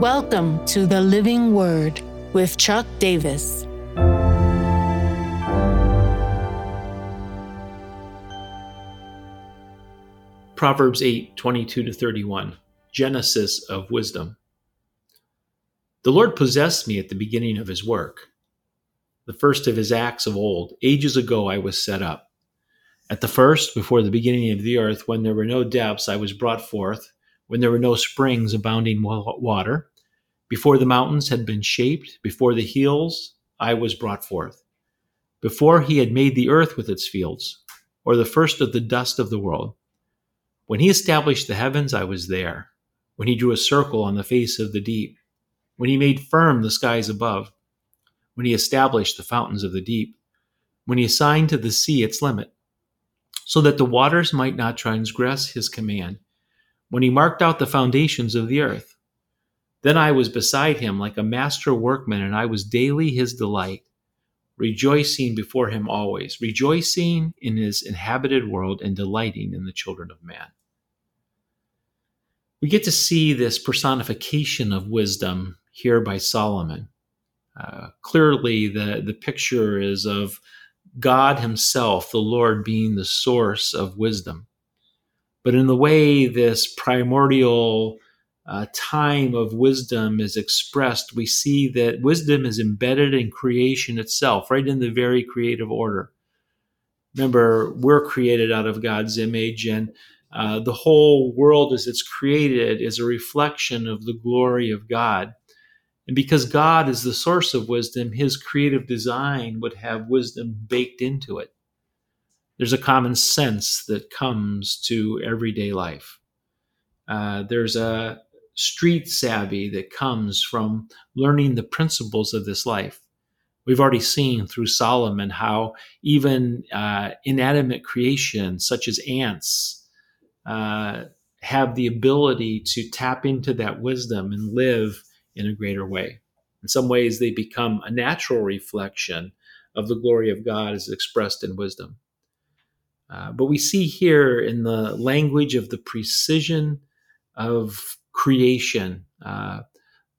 Welcome to the Living Word with Chuck Davis. Proverbs 8 22 to 31, Genesis of Wisdom. The Lord possessed me at the beginning of his work, the first of his acts of old. Ages ago I was set up. At the first, before the beginning of the earth, when there were no depths, I was brought forth, when there were no springs abounding water. Before the mountains had been shaped, before the hills, I was brought forth. Before he had made the earth with its fields, or the first of the dust of the world. When he established the heavens, I was there. When he drew a circle on the face of the deep when he made firm the skies above, when he established the fountains of the deep, when he assigned to the sea its limit, so that the waters might not transgress his command, when he marked out the foundations of the earth. Then I was beside him like a master workman, and I was daily his delight, rejoicing before him always, rejoicing in his inhabited world and delighting in the children of man. We get to see this personification of wisdom here by Solomon. Uh, clearly, the, the picture is of God Himself, the Lord, being the source of wisdom. But in the way this primordial uh, time of wisdom is expressed, we see that wisdom is embedded in creation itself, right in the very creative order. Remember, we're created out of God's image, and uh, the whole world as it's created is a reflection of the glory of God. And because God is the source of wisdom, his creative design would have wisdom baked into it. There's a common sense that comes to everyday life. Uh, there's a street savvy that comes from learning the principles of this life. We've already seen through Solomon how even uh, inanimate creation, such as ants, uh, have the ability to tap into that wisdom and live in a greater way. In some ways, they become a natural reflection of the glory of God as expressed in wisdom. Uh, but we see here in the language of the precision of creation, uh,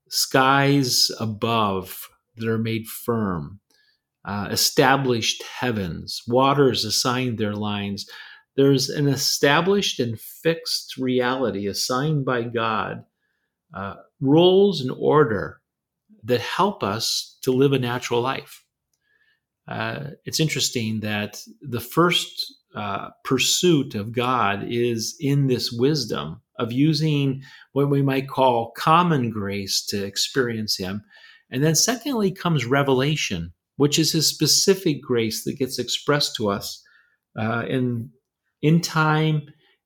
skies above that are made firm, uh, established heavens, waters assigned their lines. There's an established and fixed reality assigned by God uh, rules and order that help us to live a natural life. Uh, it's interesting that the first uh, pursuit of God is in this wisdom of using what we might call common grace to experience Him. And then, secondly, comes revelation, which is His specific grace that gets expressed to us uh, in, in time,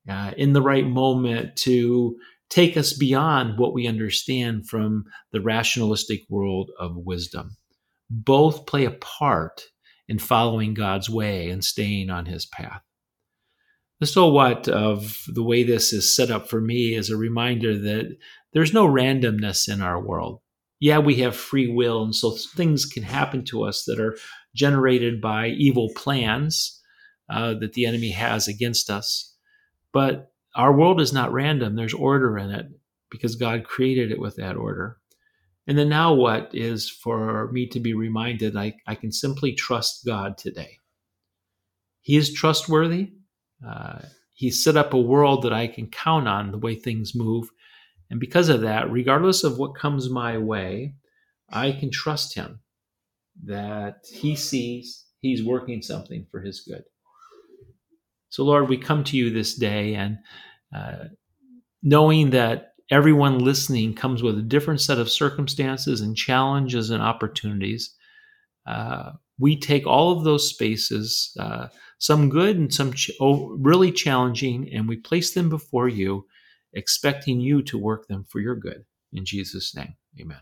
uh, in the right moment to take us beyond what we understand from the rationalistic world of wisdom. Both play a part in following God's way and staying on his path. The so what of the way this is set up for me is a reminder that there's no randomness in our world. Yeah, we have free will, and so things can happen to us that are generated by evil plans uh, that the enemy has against us. But our world is not random, there's order in it because God created it with that order. And then now, what is for me to be reminded I, I can simply trust God today. He is trustworthy. Uh, he set up a world that I can count on the way things move. And because of that, regardless of what comes my way, I can trust Him that He sees He's working something for His good. So, Lord, we come to you this day and uh, knowing that everyone listening comes with a different set of circumstances and challenges and opportunities. Uh, we take all of those spaces, uh, some good and some ch- oh, really challenging, and we place them before you, expecting you to work them for your good. In Jesus' name, amen.